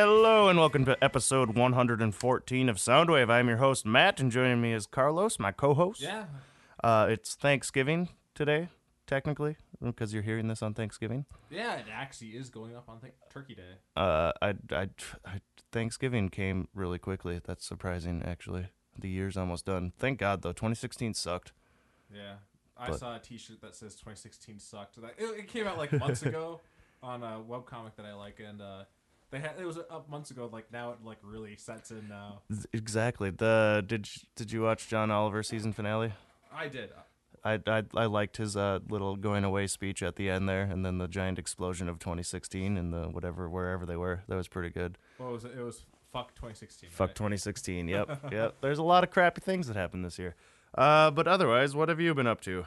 Hello and welcome to episode 114 of Soundwave. I'm your host Matt, and joining me is Carlos, my co-host. Yeah. Uh, it's Thanksgiving today, technically, because you're hearing this on Thanksgiving. Yeah, it actually is going up on th- Turkey Day. Uh, I, I, I, Thanksgiving came really quickly. That's surprising, actually. The year's almost done. Thank God, though. 2016 sucked. Yeah. I But- saw a T-shirt that says 2016 sucked. That it, it came out like months ago on a webcomic that I like, and uh, they had it was up months ago. Like now, it like really sets in now. Exactly. The did you- did you watch John Oliver season finale? I did. I, I, I liked his uh, little going away speech at the end there, and then the giant explosion of 2016 and the whatever wherever they were. That was pretty good. What was it? It was fuck 2016. Fuck right? 2016. Yep, yep. There's a lot of crappy things that happened this year. Uh, but otherwise, what have you been up to?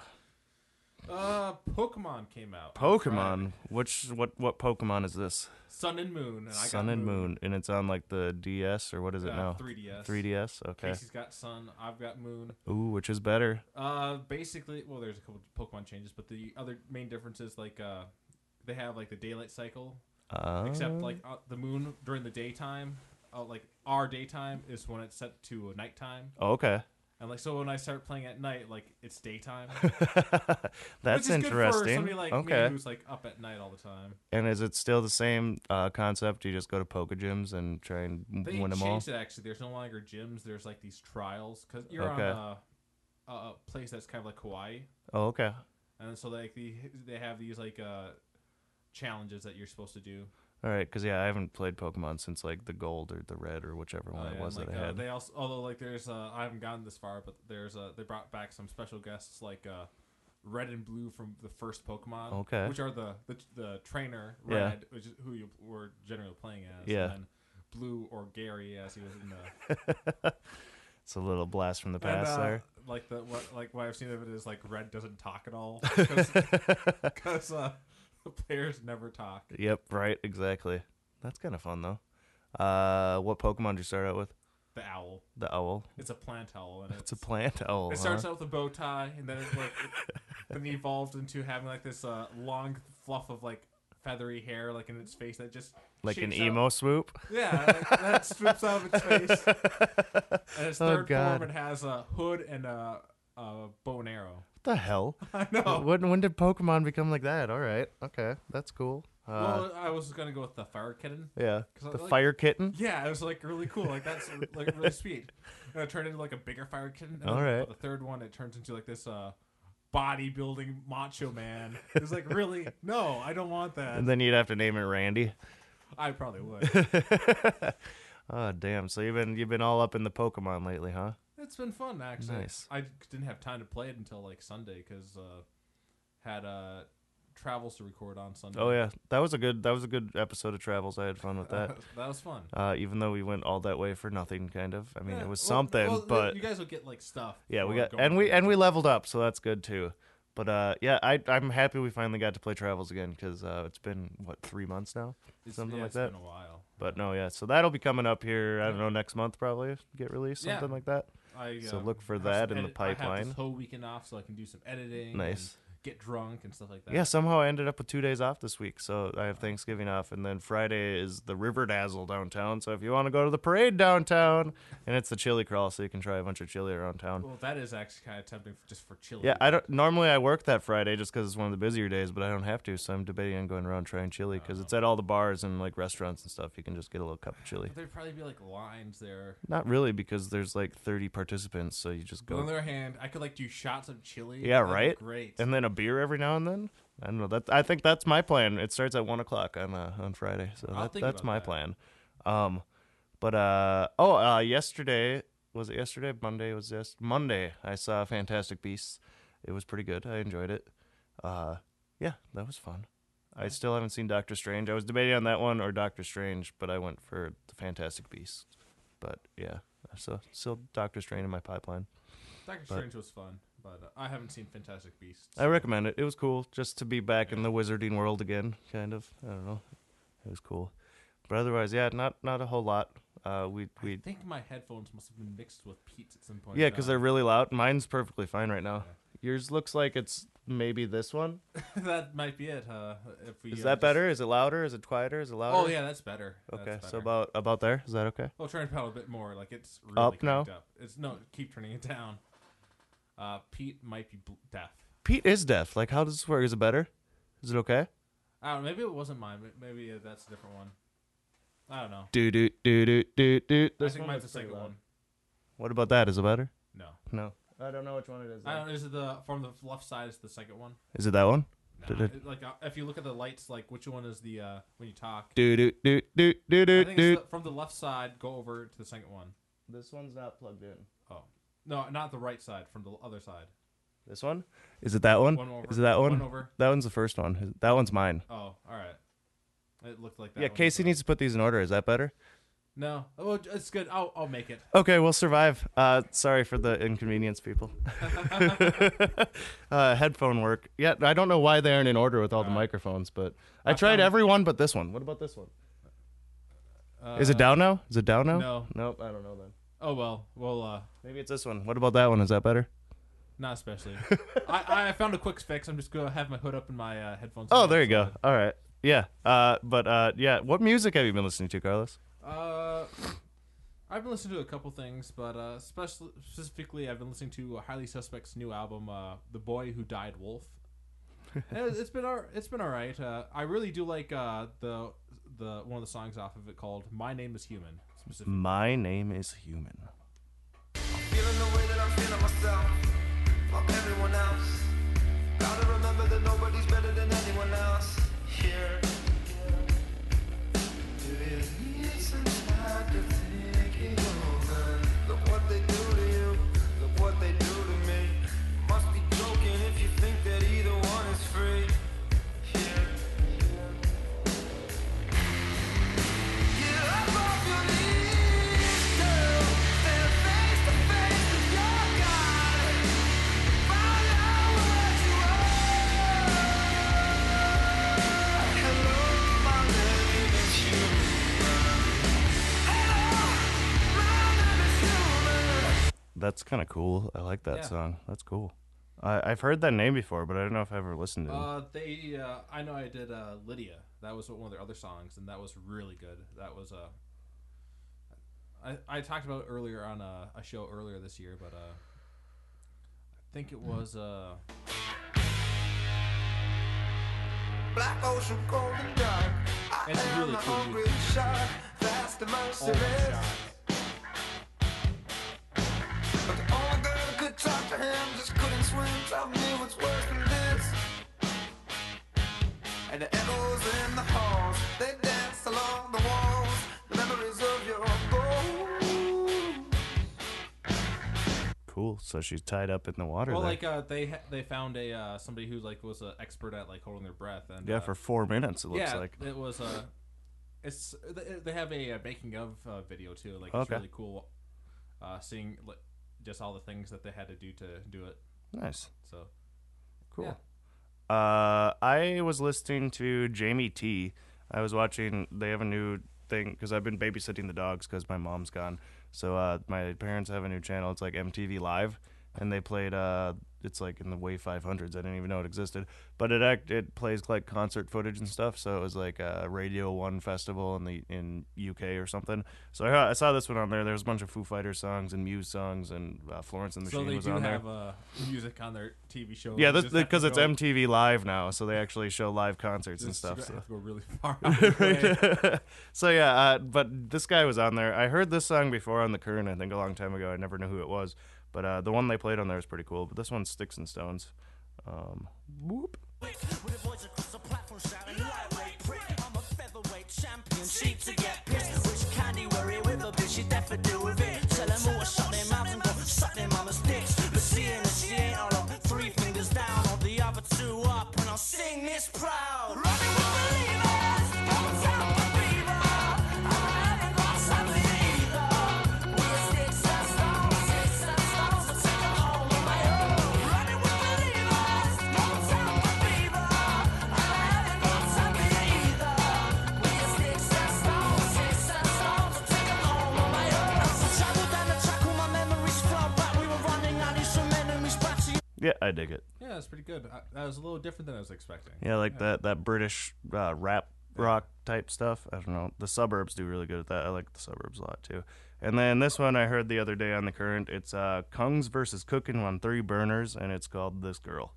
Uh, Pokemon came out. on Pokemon. Friday. Which what what Pokemon is this? Sun and Moon. And I Sun got and Moon, and it's on like the DS or what is it Uh, now? 3DS. 3DS. Okay. Casey's got Sun. I've got Moon. Ooh, which is better? Uh, basically, well, there's a couple Pokemon changes, but the other main difference is like uh, they have like the daylight cycle, Uh, except like uh, the moon during the daytime, uh, like our daytime is when it's set to nighttime, oh, okay. And like so when I start playing at night, like it's daytime. That's which is Good for interesting. somebody like me okay. who's like up at night all the time. And is it still the same uh, concept? You just go to poker Gyms and try and They win them all? They changed it actually. There's no longer gyms. There's like these trials because you're Okay. on a, a place that's kind of like Hawaii. Oh, okay. And so like the they have these like uh challenges that you're supposed to do. All right, because yeah, I haven't played Pokemon since like the gold or the red or whichever one Oh, it yeah, was and, that like, I uh, had. they also although like there's uh I haven't gotten this far, but there's uh they brought back some special guests like uh Red and Blue from the first Pokemon. Okay. Which are the the, the trainer Yeah. Red, which is who you were generally playing as. Yeah. And then Blue or Gary as he was in the It's a little blast from the and, past uh, there. Like the what like what I've seen of it is like Red doesn't talk at all because uh, the players never talk. Yep, right, exactly. That's kind of fun though. Uh, what Pokemon did you start out with? The owl. The owl. It's a plant owl, and It's a plant owl. It starts huh? out with a bow tie, and then it like then it evolved into having like this uh, long fluff of like feathery hair, like in its face that just like an shapes out- emo swoop. Yeah, like, that swoops out of its face. And its Oh, third God. form, it has a hood and a, a bow and arrow. What the hell? I know. When when did Pokemon become like that? All right, okay, that's cool. Uh, well, I was gonna go with the fire kitten. Yeah, the like- Fire Kitten. Yeah, it was like really cool. Like that's like really sweet. And it turned into like a bigger fire kitten. And All then right. The third one, it turns into like this uh, bodybuilding macho man. It's like really no, I don't want that. And then you'd have to name it Randy. I probably would. oh damn! So you've been you've been all up in the Pokemon lately, huh? It's been fun actually. Nice. I didn't have time to play it until like Sunday because uh, had uh, travels to record on Sunday. Oh yeah, that was a good that was a good episode of Travels. I had fun with that. that was fun. Uh, even though we went all that way for nothing, kind of. I mean, Yeah, it was well- something, well, but you guys will get like stuff. yeah, we got and we and we leveled up, so that's good too. But uh, yeah, I I'm happy we finally got to play Travels again because uh, it's been what three months now. It's- something yeah, like it's that. Been a while. But no, yeah, so that'll be coming up here. I don't know next month probably get released Yeah. something like that. I, So um, look for that in the edit- I have pipeline. this whole weekend off, so I can do some editing. Nice. Get drunk and stuff like that. Yeah, somehow I ended up with two days off this week, so I have Thanksgiving off, and then Friday is the River Dazzle downtown. So if you want to go to the parade downtown, and it's the chili crawl, so you can try a bunch of chili around town. Well, that is actually kind of tempting for, just for chili. Yeah, I don't normally I work that Friday just because it's one of the busier days, but I don't have to, so I'm debating on going around trying chili because it's at all the bars and like restaurants and stuff. You can just get a little cup of chili. But there'd probably be like lines there. Not really because there's like 30 participants, so you just But on go the other hand, I could like do shots of chili. Yeah, That'd be right? Great. and then a beer every now and then. I don't know that. I think that's my plan. It starts at one o'clock on uh, on Friday, so I'll that, think that's about my that. plan. Um, but uh, oh, uh, yesterday was it yesterday? Monday was yes Monday. I saw Fantastic Beasts. It was pretty good. I enjoyed it. Uh, yeah, that was fun. I still haven't seen Doctor Strange. I was debating on that one or Doctor Strange, but I went for the Fantastic Beasts. But yeah, so still Doctor Strange in my pipeline. Doctor but- Strange was fun, but uh, I haven't seen Fantastic Beasts. I recommend it. It was cool just to be back in the wizarding world again, kind of. I don't know. It was cool. But otherwise, yeah, not not a whole lot. Uh, we I we think my headphones must have been mixed with Pete's at some point. yeah, because they're really loud. Mine's perfectly fine right now. Yours looks like it's maybe this one. that might be it. Uh, if we Is uh, that just- better? Is it louder? Is it quieter? Is it louder? Oh yeah, that's better. That's Okay, so better. about about there. Is that okay? We'll try and pedal a bit more. Like it's really Up now? cranked Up. It's no, keep turning it down. Uh, Pete might be bl- deaf. Pete is deaf. Like, how does this work? Is it better? Is it okay? I don't know. Maybe it wasn't mine. Maybe uh, that's a different one. I don't know. Do do do do do do. I This think one mine's the second loud. one. What about that? Is it better? No, No. I don't know which one it is. I don't. Is it the from the left side? Is the second one? Is it that one? Nah, Did it- it- like uh, if you look at the lights, like which one is the uh when you talk? Do do do do do I do think do. it's the, from the left side. Go over to the second one. This one's not plugged in. Oh no, not the right side. From the other side. This one? Is it that one? One over. Is it that one? One over. That one's the first one. That one's mine. Oh, all right. It looked like that. yeah, one Casey needs to put these in order. Is that better? No. Oh, it's good. I'll I'll make it. Okay, we'll survive. Uh, sorry for the inconvenience, people. uh, headphone work. Yeah, I don't know why they aren't in order with all the Alright. microphones, but I I tried found- every one but this one. What about this one? Is it Uh, down now? Is it down now? No. Nope, I don't know then. Oh well. Well, uh, Maybe it's this one. What about that one? Is that better? not especially. I I found a quick fix. I'm just gonna have my hood up in my uh, headphones. Oh, there you go. All right. Yeah. Uh, but uh, yeah. What music have you been listening to, Carlos? Uh, I've been listening to a couple things, but uh, especially specifically, I've been listening to Highly Suspect's new album, uh, "The Boy Who Died Wolf." It- it's been all, it's been all right. Uh, I really do like uh, the the one of the songs off of it called "My Name Is Human." Specifically. My name is Human. Kind of cool. I like that Yeah. song. That's cool. I, I've heard that name before, but I don't know if I ever listened to it. Uh, they, uh, I know I did uh, Lydia. That was one of their other songs, and that was really good. That was uh, I I talked about it earlier on a, a show earlier this year, but uh, I think it was uh, Black ocean, cold and dark. It's really cool hungry music. shark, fast and all the merciless. Swim. Tell me what's worse than this. And the echoes in the halls, they dance along the walls. The memories of your ghost. cool. So she's tied up in the water. Well, there. like uh, they ha- they found a uh, somebody who like was an expert at like holding their breath, and yeah, uh, for four minutes it looks yeah, like. it was uh, it's they- they have a, uh making of uh, video too. Like Okay. it's really cool, uh, seeing like, just all the things that they had to do to do it. Nice. So Cool. Yeah. Uh, I was listening to Jamie T. I was watching. They have a new thing because I've been babysitting the dogs because my mom's gone. So uh, my parents have a new channel. It's like MTV Live, and they played. Uh, it's like in the way 500s. I didn't even know it existed, but it act it plays like concert footage and stuff. So it was like a Radio One festival in the in UK or something. So I, I saw this one on there. There was a bunch of Foo Fighters songs and Muse songs and uh, Florence and the Machine was on there. So they do have uh, music on their TV show. Yeah, You this just have to because it's MTV Live now, so they actually show live concerts and stuff. So. go really far. out of the way. so yeah, uh, but this guy was on there. I heard this song before on the current. I think a long time ago. I never knew who it was, but uh, the one they played on there is pretty cool. But this one's Sticks and Stones. Um, whoop. Yeah, I dig it. Yeah, that's pretty good. I, that was a little different than I was expecting. Yeah, like that that British uh, rap rock type stuff. I don't know. The suburbs do really good at that. I like the suburbs a lot too. And then this one I heard the other day on the current. It's uh, Kungs versus Cooking on Three Burners, and it's called This Girl.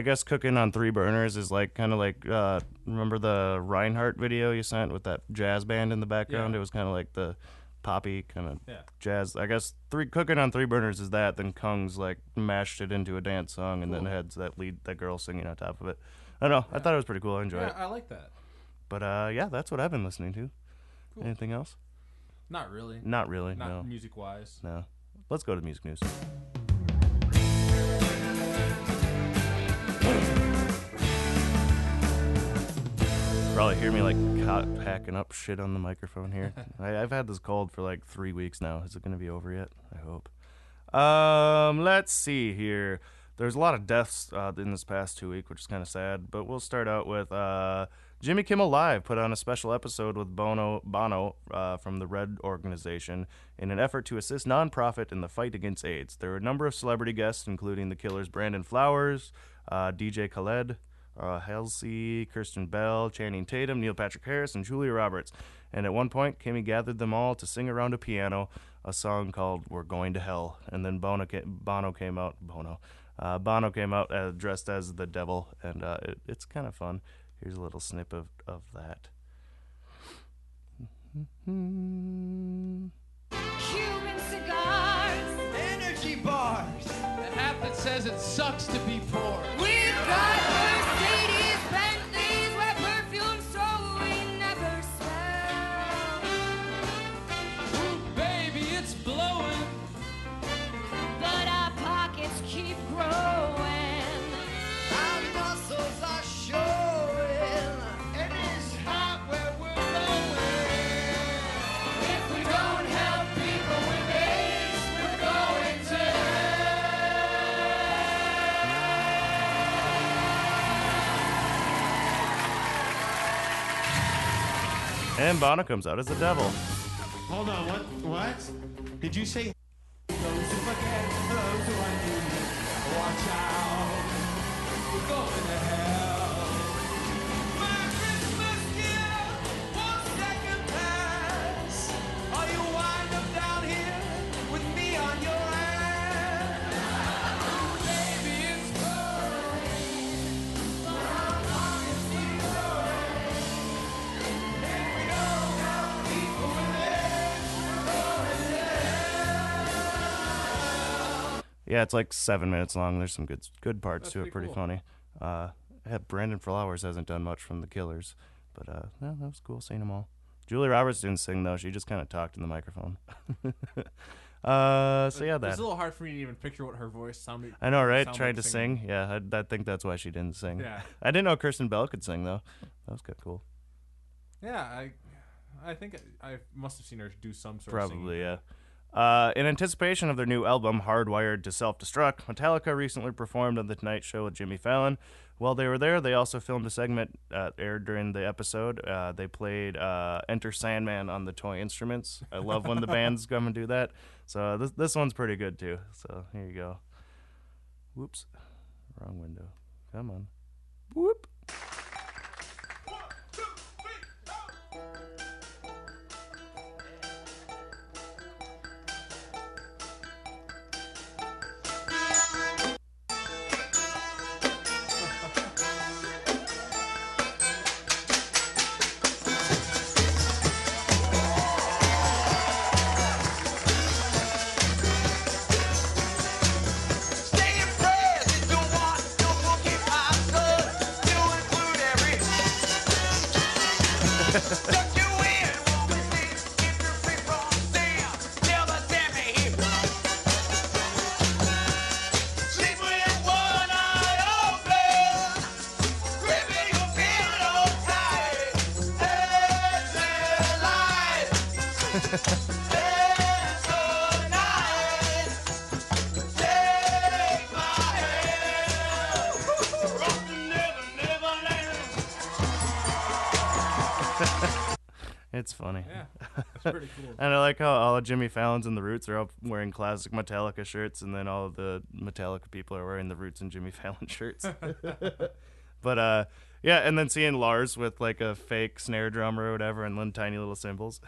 I guess cooking on three burners is like kind of like uh, remember the Reinhardt video you sent with that jazz band in the background. Yeah. It was kind of like the poppy kind of Yeah. jazz. I guess three cooking on three burners is that. Then Kungs like mashed it into a dance song and then Cool. had that lead that girl singing on top of it. I don't know. I thought it was pretty cool. I enjoyed Yeah, it. I like that. But uh, yeah, that's what I've been listening to. Cool. Anything else? Not really. Not really. Not no. music wise. No. Let's go to the music news. Probably hear me like ca- hacking up shit on the microphone here. I, I've had this cold for like three weeks now. Is it going to be over yet? I hope. Um, let's see here. There's a lot of deaths uh, in this past two week, which is kind of sad. But we'll start out with uh, Jimmy Kimmel Live put on a special episode with Bono Bono uh, from the Red Organization in an effort to assist nonprofit in the fight against AIDS. There were a number of celebrity guests, including the Killers' Brandon Flowers, uh, DJ Khaled, uh, Halsey, Kristen Bell, Channing Tatum, Neil Patrick Harris, and Julia Roberts. And at one point, Kimmy gathered them all to sing around a piano a song called "We're Going to Hell." And then Bono ca- Bono came out. Bono. Uh, Bono came out uh, dressed as the devil, and uh, it, it's kind of fun. Here's a little snip of, of that. Cuban cigars. Energy bars. The app that says it sucks to be poor. We've got And Bono comes out as the devil. Hold on, what? What? Did you say? Yeah, it's like seven minutes long. There's some good good parts That's to it. pretty cool. funny. Uh, Brandon Flowers hasn't done much from the Killers, but uh, yeah, that was cool seeing them all. Julie Roberts didn't sing though; she just kind of talked in the microphone. uh, so yeah, that. It's a little hard for me to even picture what her voice sounded. Like. I know, right? Trying to singing. sing. Yeah, I, I think that's why she didn't sing. Yeah. I didn't know Kristen Bell could sing though. That was kind of cool. Yeah, I, I think I, I must have seen her do some sort of Probably, yeah. Uh, in anticipation of their new album, Hardwired to Self Destruct, Metallica recently performed on The Tonight Show with Jimmy Fallon. While they were there, they also filmed a segment uh, aired during the episode. Uh, they played uh, Enter Sandman on the toy instruments. I love when the bands come and do that. So this this one's pretty good too. So here you go. Whoops, wrong window. Come on. Whoop. It's funny. Yeah, it's pretty cool. And I like how all of Jimmy Fallon's and the Roots are all wearing classic Metallica shirts, and then all of the Metallica people are wearing the Roots and Jimmy Fallon shirts. but uh, yeah, and then seeing Lars with like a fake snare drum or whatever, and then tiny little cymbals.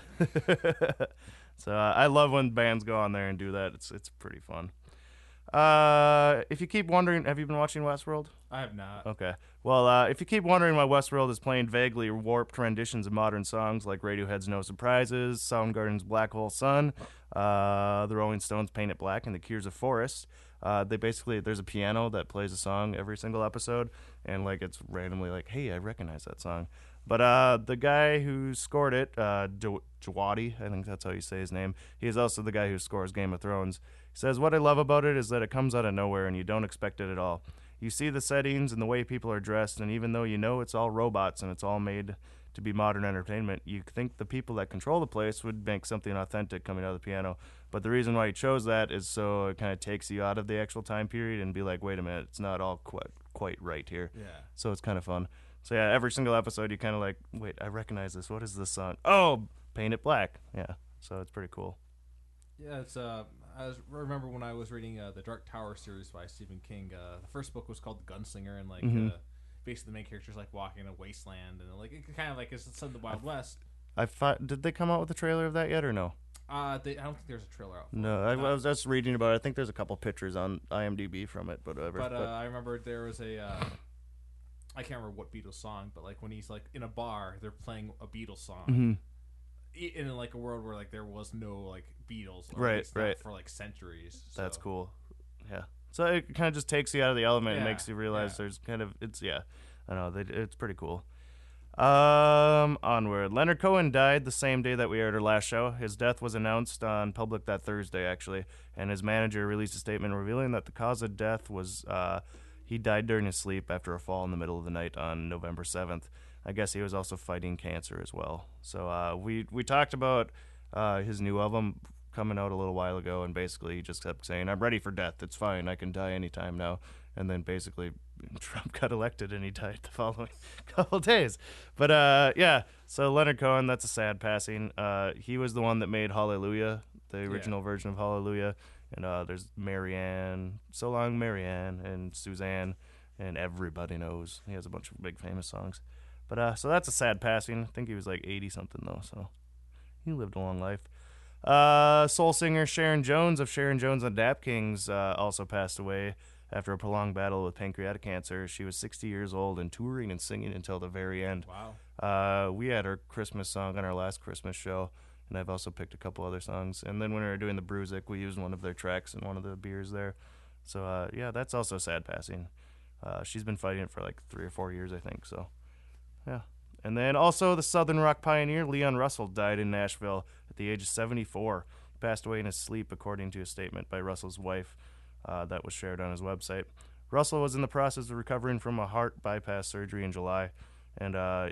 so uh, I love when bands go on there and do that. It's it's pretty fun. Uh, if you keep wondering, have you been watching Westworld? I have not. Okay. Well, uh, if you keep wondering why Westworld is playing vaguely warped renditions of modern songs like Radiohead's No Surprises, Soundgarden's Black Hole Sun, uh, the Rolling Stones' Paint It Black, and the Cure's A Forest, uh, they basically there's a piano that plays a song every single episode, and like it's randomly like, hey, I recognize that song. But uh, the guy who scored it, uh, Djawadi, I think that's how you say his name. He is also the guy who scores Game of Thrones. He says, What I love about it is that it comes out of nowhere and you don't expect it at all. You see the settings and the way people are dressed, and even though you know it's all robots and it's all made to be modern entertainment, you think the people that control the place would make something authentic coming out of the piano. But the reason why he chose that is so it kind of takes you out of the actual time period and be like, wait a minute, it's not all quite, quite right here. Yeah. So it's kind of fun. So yeah, every single episode you kind of like, wait, I recognize this. What is this song? Oh, Paint It Black. Yeah. So it's pretty cool. Yeah, it's uh, I was, remember when I was reading uh, the Dark Tower series by Stephen King. Uh, the first book was called The Gunslinger, and like Mhm. uh, basically the main character's like walking in a wasteland, and like it kind of like it's some of the Wild West. I thought, did they come out with a trailer of that yet or no? Uh, they, I don't think there's a trailer out. For No. I, I was just reading about it. I think there's a couple pictures on IMDb from it, but whatever. But uh, I remember there was a. Uh, I can't remember what Beatles song, but like when he's like in a bar, they're playing a Beatles song. Mhm. In like a world where like there was no like Beatles, or Right, right. for like centuries. That's cool. Yeah. So it kind of just takes you out of the element and makes you realize yeah. there's kind of it's yeah. I know they, it's pretty cool. Um, onward. Leonard Cohen died the same day that we aired our last show. His death was announced on public that Thursday, actually, and his manager released a statement revealing that the cause of death was uh, he died during his sleep after a fall in the middle of the night on November seventh. I guess he was also fighting cancer as well. So uh, we we talked about uh, his new album coming out a little while ago, and basically he just kept saying, "I'm ready for death. It's fine. I can die anytime now." And then basically Trump got elected, and he died the following couple days. But uh, yeah, so Leonard Cohen, that's a sad passing. Uh, he was the one that made Hallelujah, the original version of Hallelujah. And uh, there's Marianne, So Long Marianne, and Suzanne, and everybody knows. He has a bunch of big famous songs. But uh, so that's a sad passing. I think he was like 80 something though, so he lived a long life. Uh, soul singer Sharon Jones of Sharon Jones and Dap Kings uh, also passed away after a prolonged battle with pancreatic cancer. She was 60 years old and touring and singing until the very end. Wow. Uh, we had her Christmas song on our last Christmas show, and I've also picked a couple other songs. And then when we were doing the Bruzik, we used one of their tracks in one of the beers there. So uh, yeah, that's also a sad passing. Uh, she's been fighting it for like three or four years, I think. So yeah. And then also the Southern rock pioneer Leon Russell died in Nashville at the age of 74. He passed away in his sleep, according to a statement by Russell's wife uh, that was shared on his website. Russell was in the process of recovering from a heart bypass surgery in July, and uh,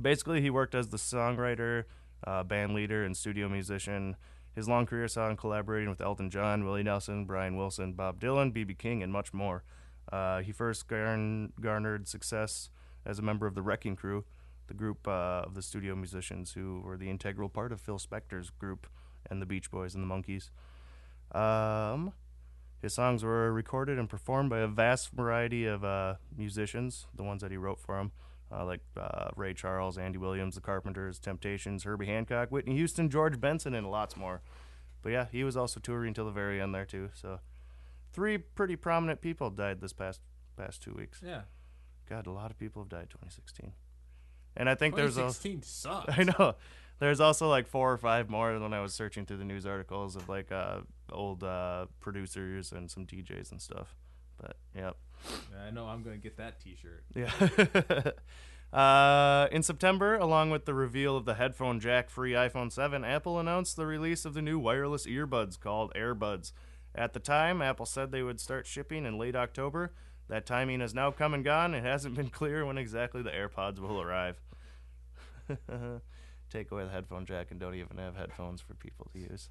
basically he worked as the songwriter, uh, band leader, and studio musician. His long career saw him collaborating with Elton John, Willie Nelson, Brian Wilson, Bob Dylan, B.B. King, and much more. Uh, he first garn- garnered success as a member of the Wrecking Crew, the group uh, of the studio musicians who were the integral part of Phil Spector's group and the Beach Boys and the Monkees. Um, his songs were recorded and performed by a vast variety of uh, musicians, the ones that he wrote for him, uh, like uh, Ray Charles, Andy Williams, The Carpenters, Temptations, Herbie Hancock, Whitney Houston, George Benson, and lots more. But yeah, he was also touring until the very end there too. So, three pretty prominent people died this past past two weeks. Yeah. God, a lot of people have died 2016. And I think there's a 2016 sucks. I know. There's also like four or five more when I was searching through the news articles of like uh, old uh, producers and some DJs and stuff. But yep. I know I'm gonna get that T-shirt. Yeah. Uh, in September, along with the reveal of the headphone jack free iPhone 7, Apple announced the release of the new wireless earbuds called AirPods. At the time, Apple said they would start shipping in late October. That timing has now come and gone. It hasn't been clear when exactly the AirPods will arrive. Take away the headphone jack and don't even have headphones for people to use.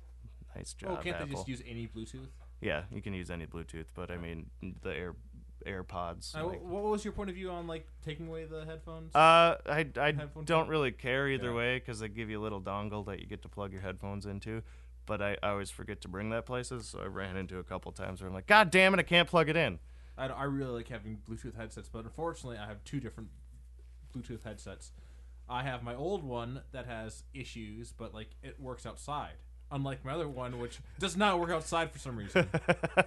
Nice job, Oh, can't Apple. they just use any Bluetooth? yeah, you can use any Bluetooth, but I mean the Air AirPods. Uh, like- what was your point of view on like taking away the headphones? Uh, I, I Headphone don't jack? really care either Yeah. way because they give you a little dongle that you get to plug your headphones into. But I, I always forget to bring that places, so I ran into a couple times where I'm like, God damn it, I can't plug it in. I, I really like having Bluetooth headsets, but unfortunately, I have two different Bluetooth headsets. I have my old one that has issues, but like it works outside. Unlike my other one, which does not work outside for some reason.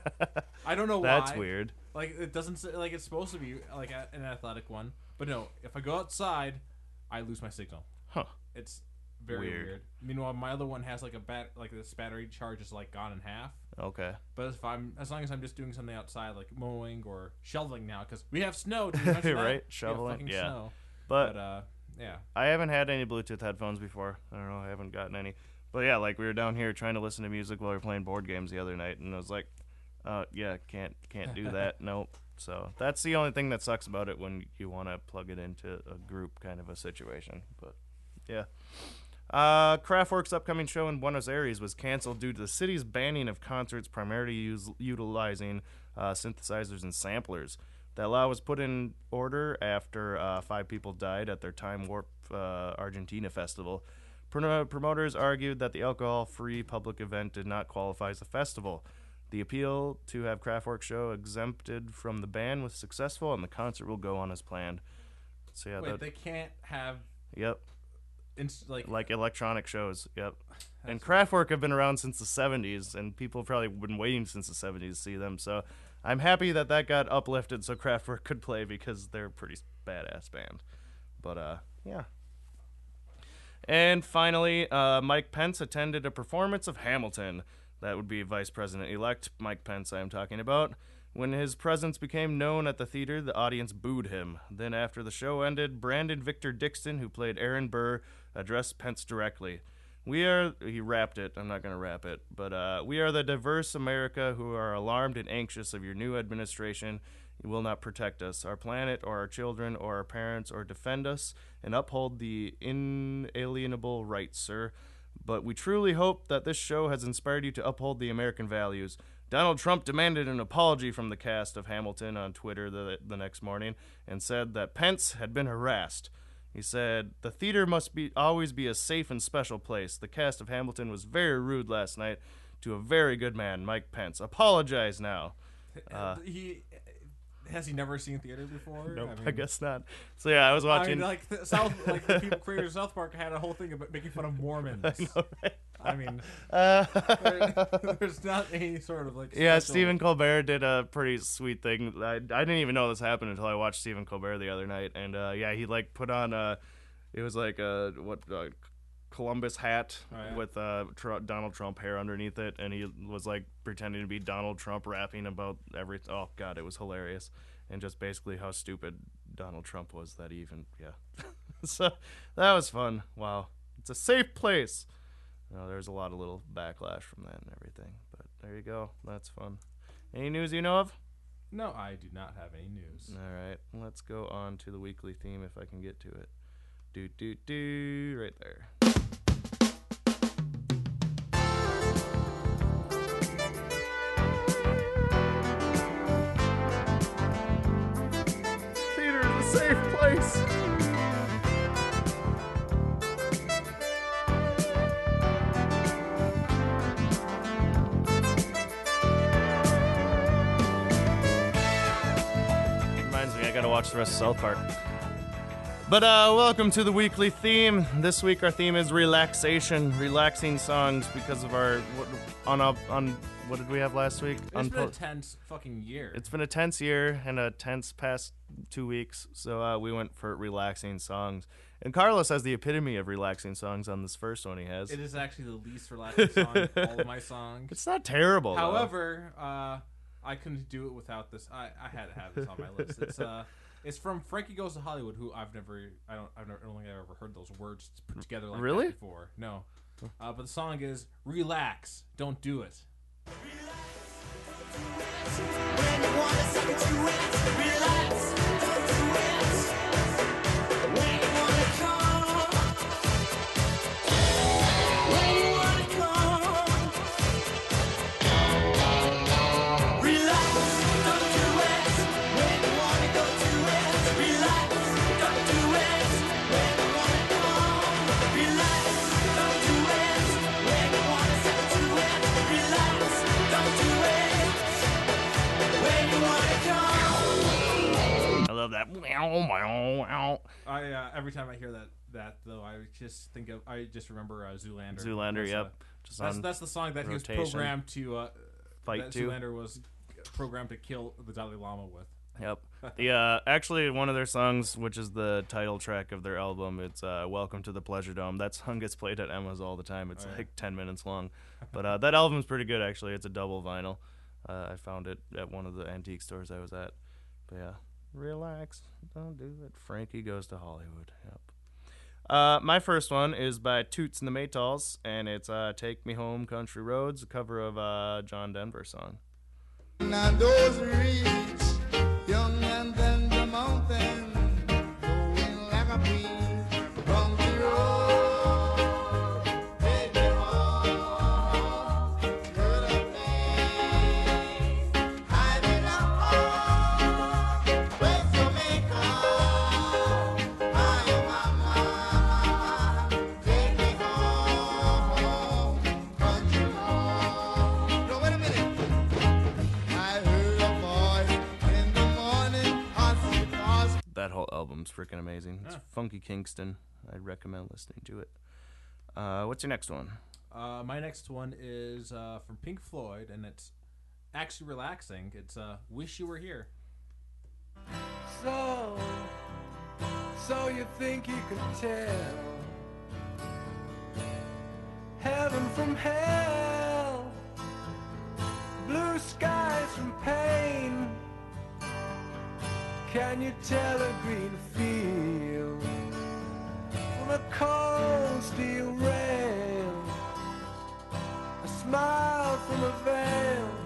I don't know why. That's weird. Like it doesn't say, like it's supposed to be like a, an athletic one, but no. If I go outside, I lose my signal. Huh. It's very Weird. weird. Meanwhile, my other one has like a bat like this battery charge is like gone in half. Okay. But if I'm as long as I'm just doing something outside like mowing or shoveling now because we have snow. Did you mention that? Right, have shoveling, yeah. Snow. But But uh, yeah. I haven't had any Bluetooth headphones before. I don't know. I haven't gotten any. But yeah, like we were down here trying to listen to music while we were playing board games the other night, and I was like, uh, yeah, can't can't do that. nope. So that's the only thing that sucks about it when you want to plug it into a group kind of a situation. But yeah. Uh, Kraftwerk's upcoming show in Buenos Aires was canceled due to the city's banning of concerts primarily use, utilizing uh, synthesizers and samplers. That law was put in order after uh, five people died at their Time Warp uh, Argentina festival. Pro- promoters argued that the alcohol-free public event did not qualify as a festival. The appeal to have Kraftwerk show exempted from the ban was successful, and the concert will go on as planned. So yeah, Wait, that, they can't have yep, like like electronic shows. Yep. And Kraftwerk have been around since the 70s, and people have probably been waiting since the 70s to see them. So I'm happy that that got uplifted so Kraftwerk could play because they're a pretty badass band. But uh, yeah. And finally, uh, Mike Pence attended a performance of Hamilton. That would be Vice President elect Mike Pence, I am talking about. When his presence became known at the theater, the audience booed him. Then, after the show ended, Brandon Victor Dixon, who played Aaron Burr, addressed Pence directly. We are, he wrapped it, I'm not going to wrap it, but uh, we are the diverse America who are alarmed and anxious of your new administration. You will not protect us, our planet, or our children, or our parents, or defend us and uphold the inalienable rights, sir. But we truly hope that this show has inspired you to uphold the American values. Donald Trump demanded an apology from the cast of Hamilton on Twitter the, the next morning and said that Pence had been harassed. He said, The theater must be always be a safe and special place. The cast of Hamilton was very rude last night to a very good man, Mike Pence. Apologize now. Uh, he has he never seen theater before? Nope, I, mean, guess not. So yeah, I was I watching. mean, like the South, like the people creators of South Park had a whole thing about making fun of Mormons. I, mean, Uh, there- there's not any sort of like. Yeah, Stephen Colbert did a pretty sweet thing. I, I didn't even know this happened until I watched Stephen Colbert the other night, and uh, yeah, he like put on a, it was like a what uh, Columbus hat Oh, yeah. with uh, Tr- Donald Trump hair underneath it, and he was like pretending to be Donald Trump, rapping about every. Oh God, it was hilarious, and just basically how stupid Donald Trump was that he even yeah. so that was fun. Wow, it's a safe place. You know, there's a lot of little backlash from that and everything, but there you go. That's fun. Any news you know of? No, I do not have any news. All right, let's go on to the weekly theme if I can get to it. Do do do right there. Watch the rest of South Park. But uh, welcome to the weekly theme. This week our theme is relaxation, relaxing songs because of our what, on a, on what did we have last week? It's been a tense fucking year. it's been a tense year and a tense past two weeks, so uh, we went for relaxing songs. And Carlos has the epitome of relaxing songs on this first one he has. It is actually the least relaxing song of all of my songs. It's not terrible. though. However, uh, I couldn't do it without this. I, I had to have this on my list. It's uh, It's from Frankie Goes to Hollywood, who I've never, I don't, I've never, I don't think I've ever heard those words put together like Really? that before. No, uh, but the song is "Relax, Don't Do It." I I uh, every time I hear that, that though, I just think of, I just remember uh, Zoolander. Zoolander, That's, yep. uh, Just that's that's the song that he was programmed to uh, Fight that to. Zoolander was programmed to kill the Dalai Lama with. Yep. The uh, actually one of their songs, which is the title track of their album, it's uh, "Welcome to the Pleasure Dome." That song gets played at Emma's all the time. It's Oh, yeah. like ten minutes long, but uh, that album's pretty good actually. It's a double vinyl. Uh, I found it at one of the antique stores I was at. But yeah, relax, don't do it. Frankie goes to Hollywood. Yep. Uh, my first one is by Toots and the Maytals, and it's uh, "Take Me Home, Country Roads," a cover of uh, John Denver song. Now those reeds, album's freaking amazing. It's Yeah. Funky Kingston. I'd recommend listening to it. Uh, what's your next one? Uh, my next one is uh, from Pink Floyd, and it's actually relaxing. It's uh, "Wish You Were Here." So, so you think you can tell heaven from hell, blue skies from pain? Can you tell a green field from a cold steel rail? A smile from a veil.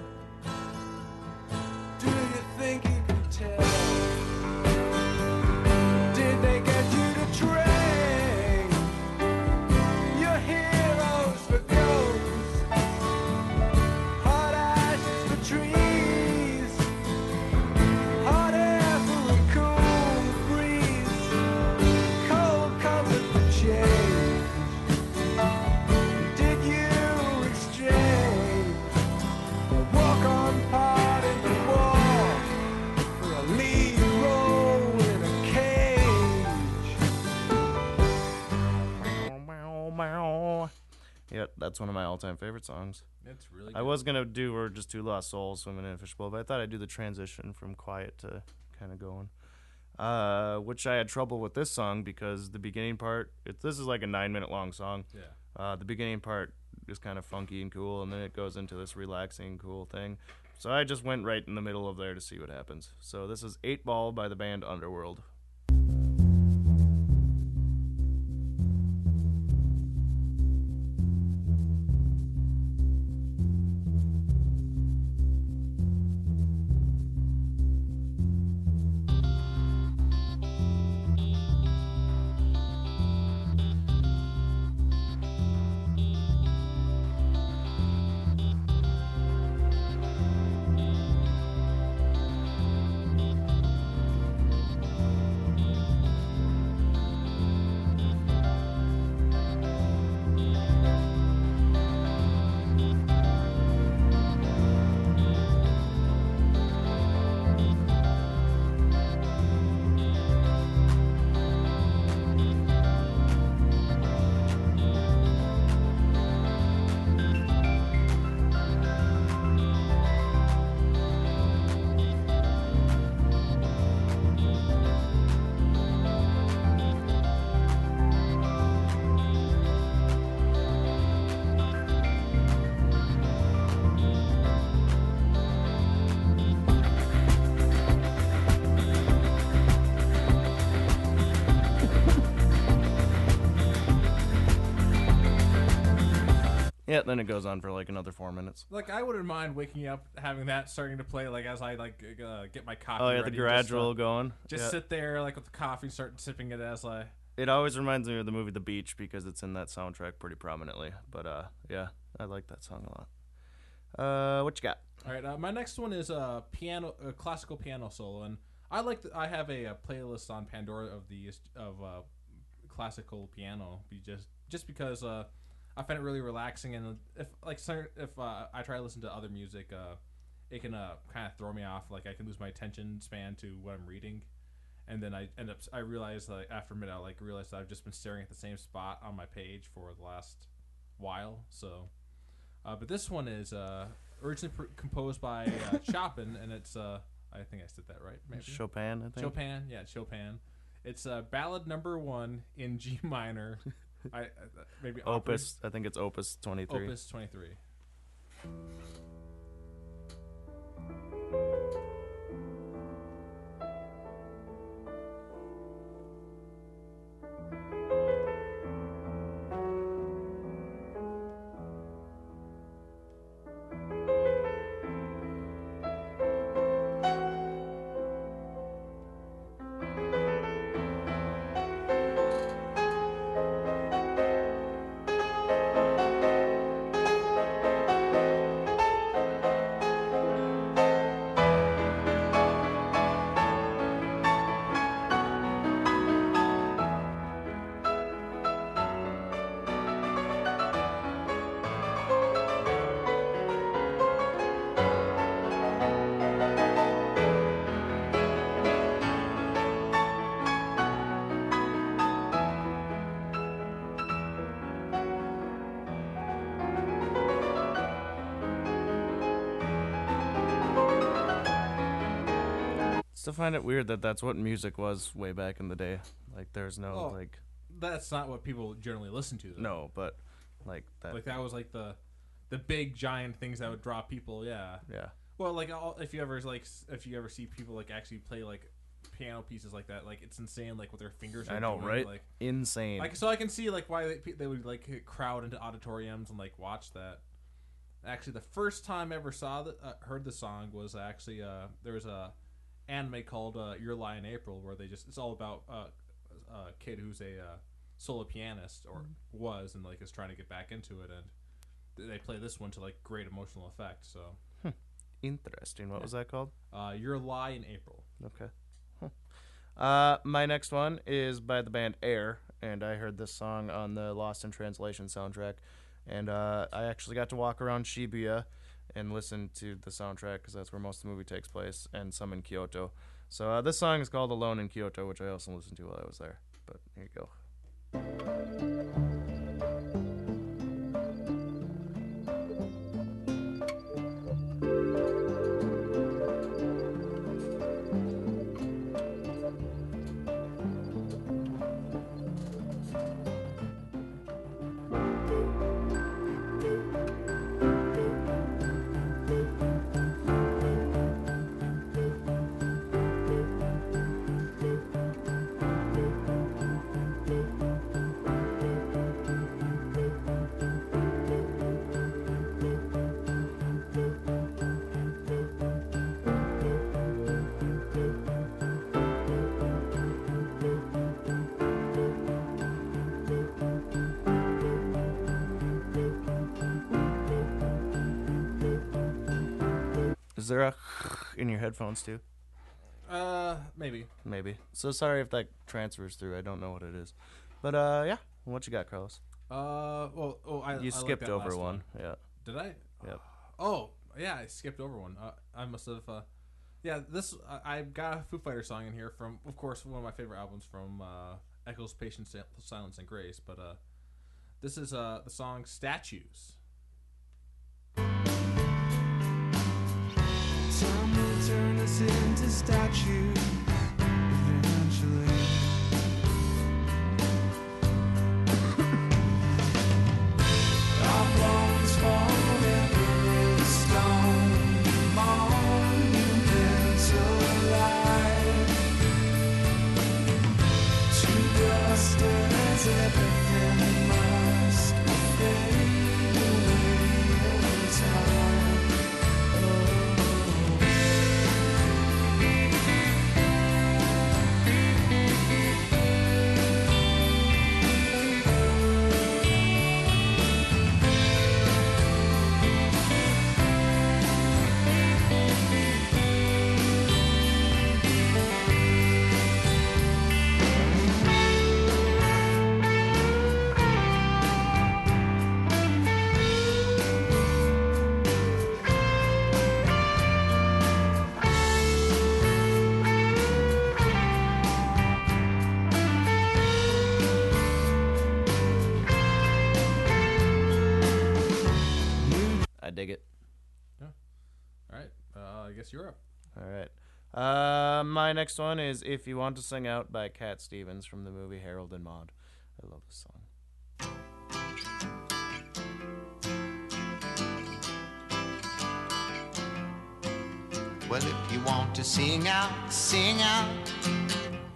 Yep, that's one of my all-time favorite songs. It's really. I was gonna do "We're Just Two Lost Souls" swimming in a fishbowl, but I thought I'd do the transition from quiet to kind of going. Uh, which I had trouble with this song because the beginning part. It, this is like a nine-minute long song. Yeah. Uh, the beginning part is kind of funky and cool, and then it goes into this relaxing, cool thing. So I just went right in the middle of there to see what happens. So this is Eight Ball by the band Underworld. Yeah, then it goes on for like another four minutes. Like I wouldn't mind waking up having that starting to play like as I like uh, get my coffee. Oh yeah, the gradual Just, uh, going. just Yeah. sit there like with the coffee, and start sipping it as I. It always reminds me of the movie The Beach because it's in that soundtrack pretty prominently. But uh, yeah, I like that song a lot. Uh, what you got? All right, uh, my next one is a piano, a classical piano solo, and I like. The, I have a, uh playlist on Pandora of the of uh, classical piano, be just just because uh, I find it really relaxing, and if like if uh, I try to listen to other music, uh, it can uh, kind of throw me off. Like I can lose my attention span to what I'm reading, and then I end up. I realize like after a minute, I like realize that I've just been staring at the same spot on my page for the last while. So, uh, but this one is uh, originally pr- composed by uh, Chopin, and it's uh, I think I said that right. Maybe Chopin, I think. Chopin, yeah, Chopin. It's uh, ballad number one in G minor. I, I maybe opera- Opus, I think it's Opus 23. Opus twenty three. Still find it weird that that's what music was way back in the day. Like, there's no Oh. like, That's not what people generally listen to. Though. no, but like that. like that was like the the big giant things that would draw people. Yeah. yeah, Well, like all, if you ever like s- if you ever see people like actually play like piano pieces like that, like it's insane. Like what their fingers. Are I know, doing, right? Like, Insane. like so I can see like why they, pe- they would like crowd into auditoriums and like watch that. Actually, the first time I ever saw the uh, heard the song was actually uh, there was a anime called uh, Your Lie in April where they just it's all about uh, a kid who's a uh, solo pianist or was and like is trying to get back into it and they play this one to like great emotional effect. So Interesting. What was that called? uh, Your Lie in April. Okay. Huh. Uh, my next one is by the band Air, and I heard this song on the Lost in Translation soundtrack, and uh, I actually got to walk around Shibuya and listen to the soundtrack because that's where most of the movie takes place, and some in Kyoto. So uh, this song is called "Alone in Kyoto," which I also listened to while I was there. But here you go. Is there a in your headphones too? Uh, maybe. Maybe. So sorry if that transfers through. I don't know what it is. But uh, yeah. What you got, Carlos? Uh, well, oh, I I You like skipped that over last one. Yeah. Did I? Yep. Oh, yeah, I skipped over one. Uh, I must have. Uh, yeah, this I, I've got a Foo Fighter song in here from, of course, one of my favorite albums from uh, Echoes, Patience, Silence, and Grace. But uh, this is uh, the song "Statues." Turn us into statues eventually. Dig it. Yeah. All right. Uh, I guess you're up. All right. Uh, my next one is "If You Want to Sing Out" by Cat Stevens from the movie Harold and Maude. I love this song. Well, if you want to sing out, sing out.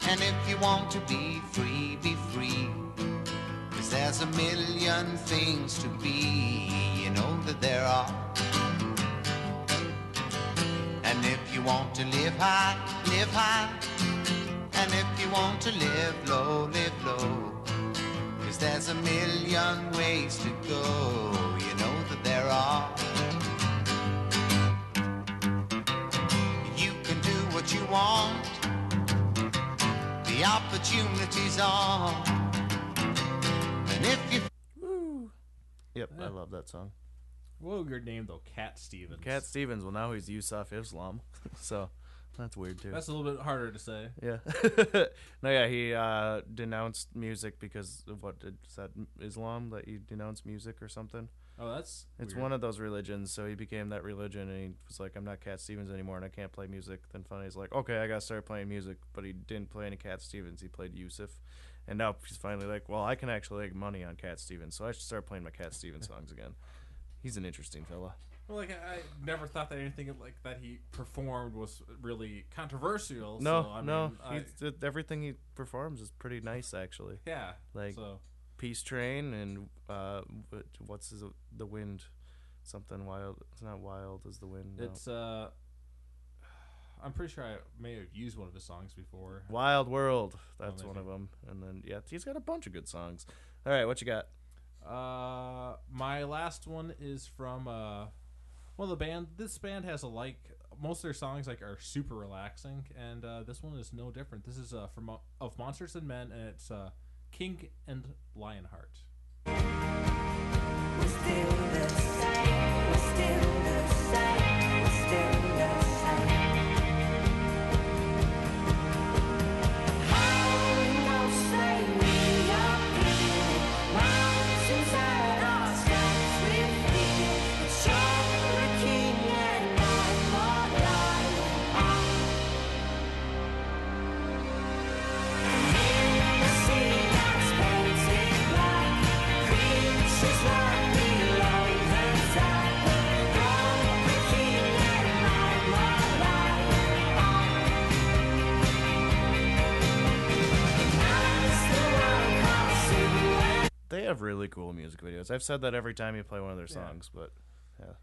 And if you want to be free, be free. Cause there's a million things to be, you know that there are. And if you want to live high, live high. And if you want to live low, live low. Cause there's a million ways to go, you know that there are. You can do what you want. The opportunities are. And if you Yep, I love that song. What your name though? Cat Stevens. Cat Stevens. Well, now he's Yusuf Islam, so that's weird too. That's a little bit harder to say. Yeah. no, yeah, he uh, denounced music because of what did is that Islam that you denounce music or something? Oh, that's. It's weird. one of those religions, so he became that religion, and he was like, "I'm not Cat Stevens anymore, and I can't play music." Then finally, he's like, "Okay, I gotta start playing music," but he didn't play any Cat Stevens. He played Yusuf, and now he's finally like, "Well, I can actually make money on Cat Stevens, so I should start playing my Cat Stevens songs again." He's an interesting fella. Well, like I, I never thought that anything like that he performed was really controversial. No, so, I no, mean, I- uh, everything he performs is pretty nice, actually. yeah. like- so Peace Train and uh, what's his, the wind, something wild. It's not wild as the wind. no. it's uh, I'm pretty sure I may have used one of his songs before. Wild World. That's Oh, one of them. And then yeah, he's got a bunch of good songs. All right, what you got? Uh, my last one is from uh, well, the band. This band has a like most of their songs like are super relaxing, and uh, this one is no different. This is uh from Mo- of Monsters and Men, and it's uh, King and Lionheart. We're still the same. We're still the same. We're still have really cool music videos. I've said that every time you play one of their Yeah. songs, but yeah,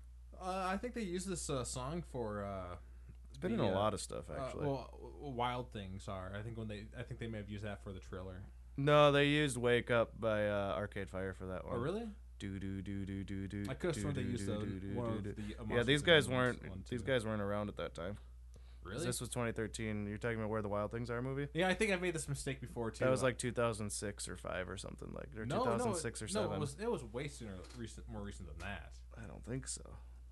Uh, I think they use this uh, song for. Uh, it's been in a uh, lot of stuff uh, actually. well, Wild Things are. I think when they, I think they may have used that for the trailer. no, they used "Wake Up" by uh, Arcade Fire for that one. Oh, really? Do do do do do do. I could have sworn they used the one of the. Yeah, these guys weren't. one, These too. guys weren't around at that time. Really? This was 2013. You're talking about where the Wild Things are movie. yeah, I think I've made this mistake before too. That was like 2006 or five or something like, or no, 2006 no, or no, seven. it was it was way sooner, recent, more recent than that. I don't think so.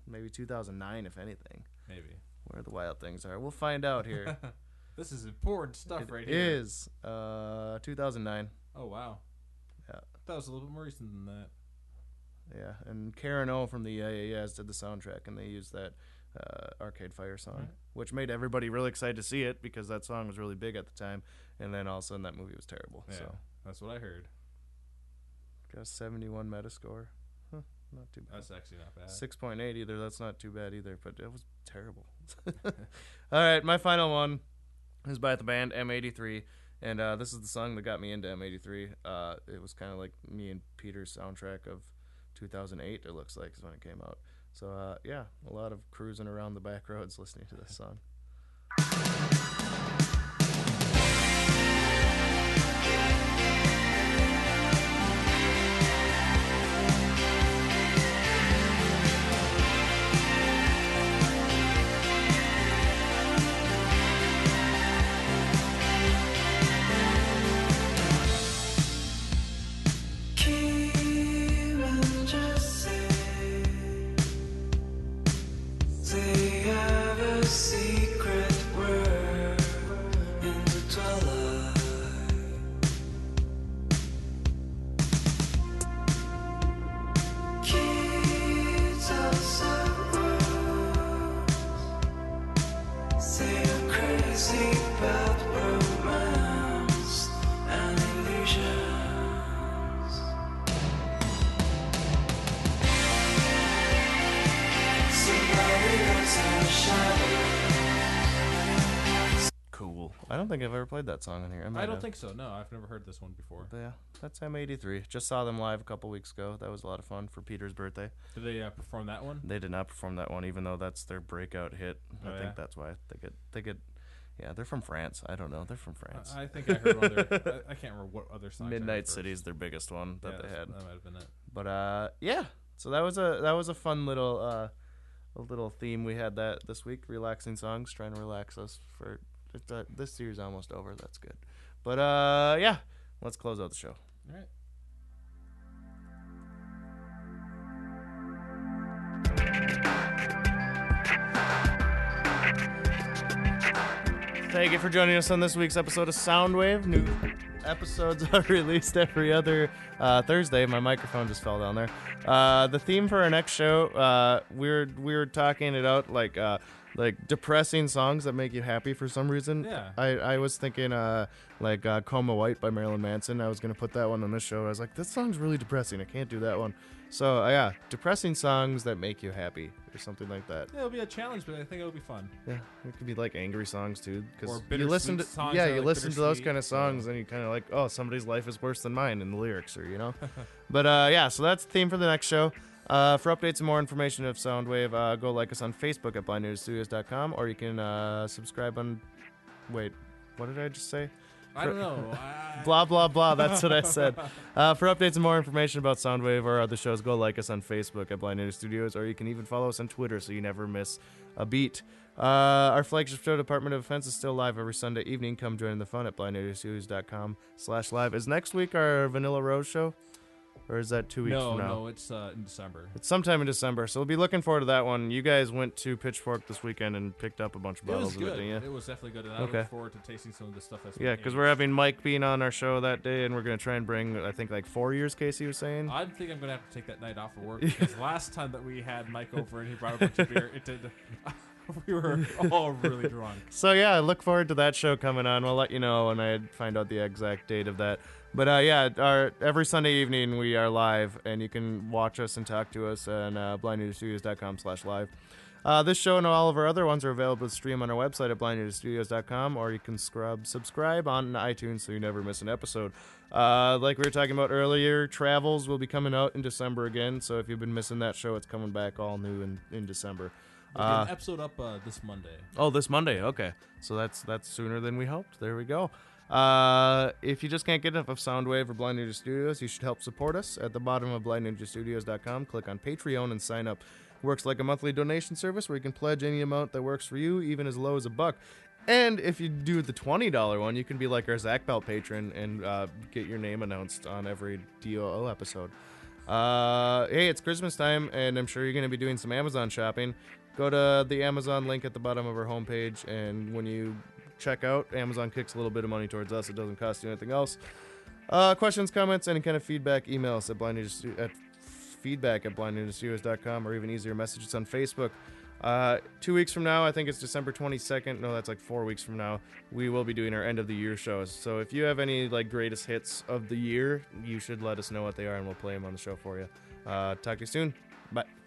Maybe 2009, if anything. Maybe. Where the Wild Things are. We'll find out here. this is important stuff It right here. is uh 2009. Oh wow. Yeah. That was a little bit more recent than that. Yeah, and Karen O from the Yeah Yeah Yeahs did the soundtrack, and they used that uh, Arcade Fire song, Right. which made everybody really excited to see it because that song was really big at the time. And then all of a sudden, that movie was terrible. Yeah, So that's what I heard. got a 71 Metascore. Huh, not too bad. That's actually not bad. Six point eight either. That's not too bad either, but it was terrible. All right, my final one is by the band M83, and uh, this is the song that got me into M83. Uh, it was kind of like me and Peter's soundtrack of 2008. It looks like is when it came out. So uh, yeah, a lot of cruising around the back roads listening to this song. Don't think I've ever played that song in here. might I don't have. think so. No, I've never heard this one before. But yeah, that's M83. Just saw them live a couple weeks ago. That was a lot of fun for Peter's birthday. Did they uh, perform that one? They did not perform that one, even though that's their breakout hit. I Oh, think that's why they get they get. Yeah, they're from France. I don't know. They're from France. I, I think I heard one of their. I, I can't remember what other songs. Midnight. City is their biggest one that Yeah, they had. That might have been it. But uh, yeah. So that was a that was a fun little uh, a little theme we had that this week. Relaxing songs, trying to relax us for uh, this series almost over. That's good. But uh, yeah. Let's close out the show. All right. Thank you for joining us on this week's episode of Soundwave. New episodes are released every other uh, Thursday. My microphone just fell down there. Uh, the theme for our next show, uh, we're we're talking it out like uh, like depressing songs that make you happy for some reason. Yeah. I, I was thinking uh, like uh, Coma White by Marilyn Manson. I was gonna put that one on this show. I was like, this song's really depressing. I can't do that one. So uh, yeah, depressing songs that make you happy or something like that. Yeah, it'll be a challenge, but I think it'll be fun. Yeah, it could be like angry songs too, because you listen to songs yeah, you like, listen to those kind of so- songs, and you kind of like, oh, somebody's life is worse than mine in the lyrics, or you know. but uh, yeah, so that's the theme for the next show. Uh, for updates and more information of Soundwave, uh, go like us on Facebook at blindnewsstudios.com, or you can uh, subscribe on. Wait, what did I just say? I don't know. I, Blah blah blah. That's what I said. Uh, for updates and more information about Soundwave or other shows, go like us on Facebook at Blind Native Studios, or you can even follow us on Twitter so you never miss a beat. Uh, our flagship show, Department of Defense, is still live every Sunday evening. Come join the fun at blindnativestudios.com slash live. Is next week our Vanilla Rose show? Or is that two weeks no, from now? no, it's uh, in December. It's sometime in December, so we'll be looking forward to that one. You guys went to Pitchfork this weekend and picked up a bunch of It bottles was of it, good. didn't you? It was definitely good, and I Okay. look forward to tasting some of the stuff that's Yeah, because we're having Mike being on our show that day, and we're going to try and bring, I think, like four years, Casey was saying. I think I'm gonna have to take that night off of work because last time that we had Mike over and he brought a bunch of beer, it did. we were all really drunk. So yeah, I look forward to that show coming on. We'll let you know when I find out the exact date of that. But uh, yeah, our every Sunday evening we are live, and you can watch us and talk to us on uh, blindnewstudios.com slash live. Uh, this show and all of our other ones are available to stream on our website at blindnewstudios.com, or you can scrub subscribe on iTunes so you never miss an episode. Uh, like we were talking about earlier, Travels will be coming out in December again. So if you've been missing that show, it's coming back all new in, in December. Uh, an episode up uh, this Monday. Oh, this Monday. Okay, so that's that's sooner than we hoped. There we go. Uh, if you just can't get enough of Soundwave or Blind Ninja Studios, you should help support us at the bottom of blindninjastudios.com. Click on Patreon and sign up. Works like a monthly donation service where you can pledge any amount that works for you, even as low as a buck. And if you do the twenty dollar one, you can be like our Zach Belt patron and uh, get your name announced on every DOD episode. Uh, hey, it's Christmas time, and I'm sure you're going to be doing some Amazon shopping. Go to the Amazon link at the bottom of our homepage, and when you check out, Amazon kicks a little bit of money towards us. It doesn't cost you anything else. Uh, questions, comments, any kind of feedback, email us at blind at feedback at blindninjastudios.com or even easier, message us on Facebook. Uh, two weeks from now, I think it's December 22nd. No, that's like four weeks from now. We will be doing our end of the year shows. So if you have any like greatest hits of the year, you should let us know what they are, and we'll play them on the show for you. Uh, talk to you soon. Bye.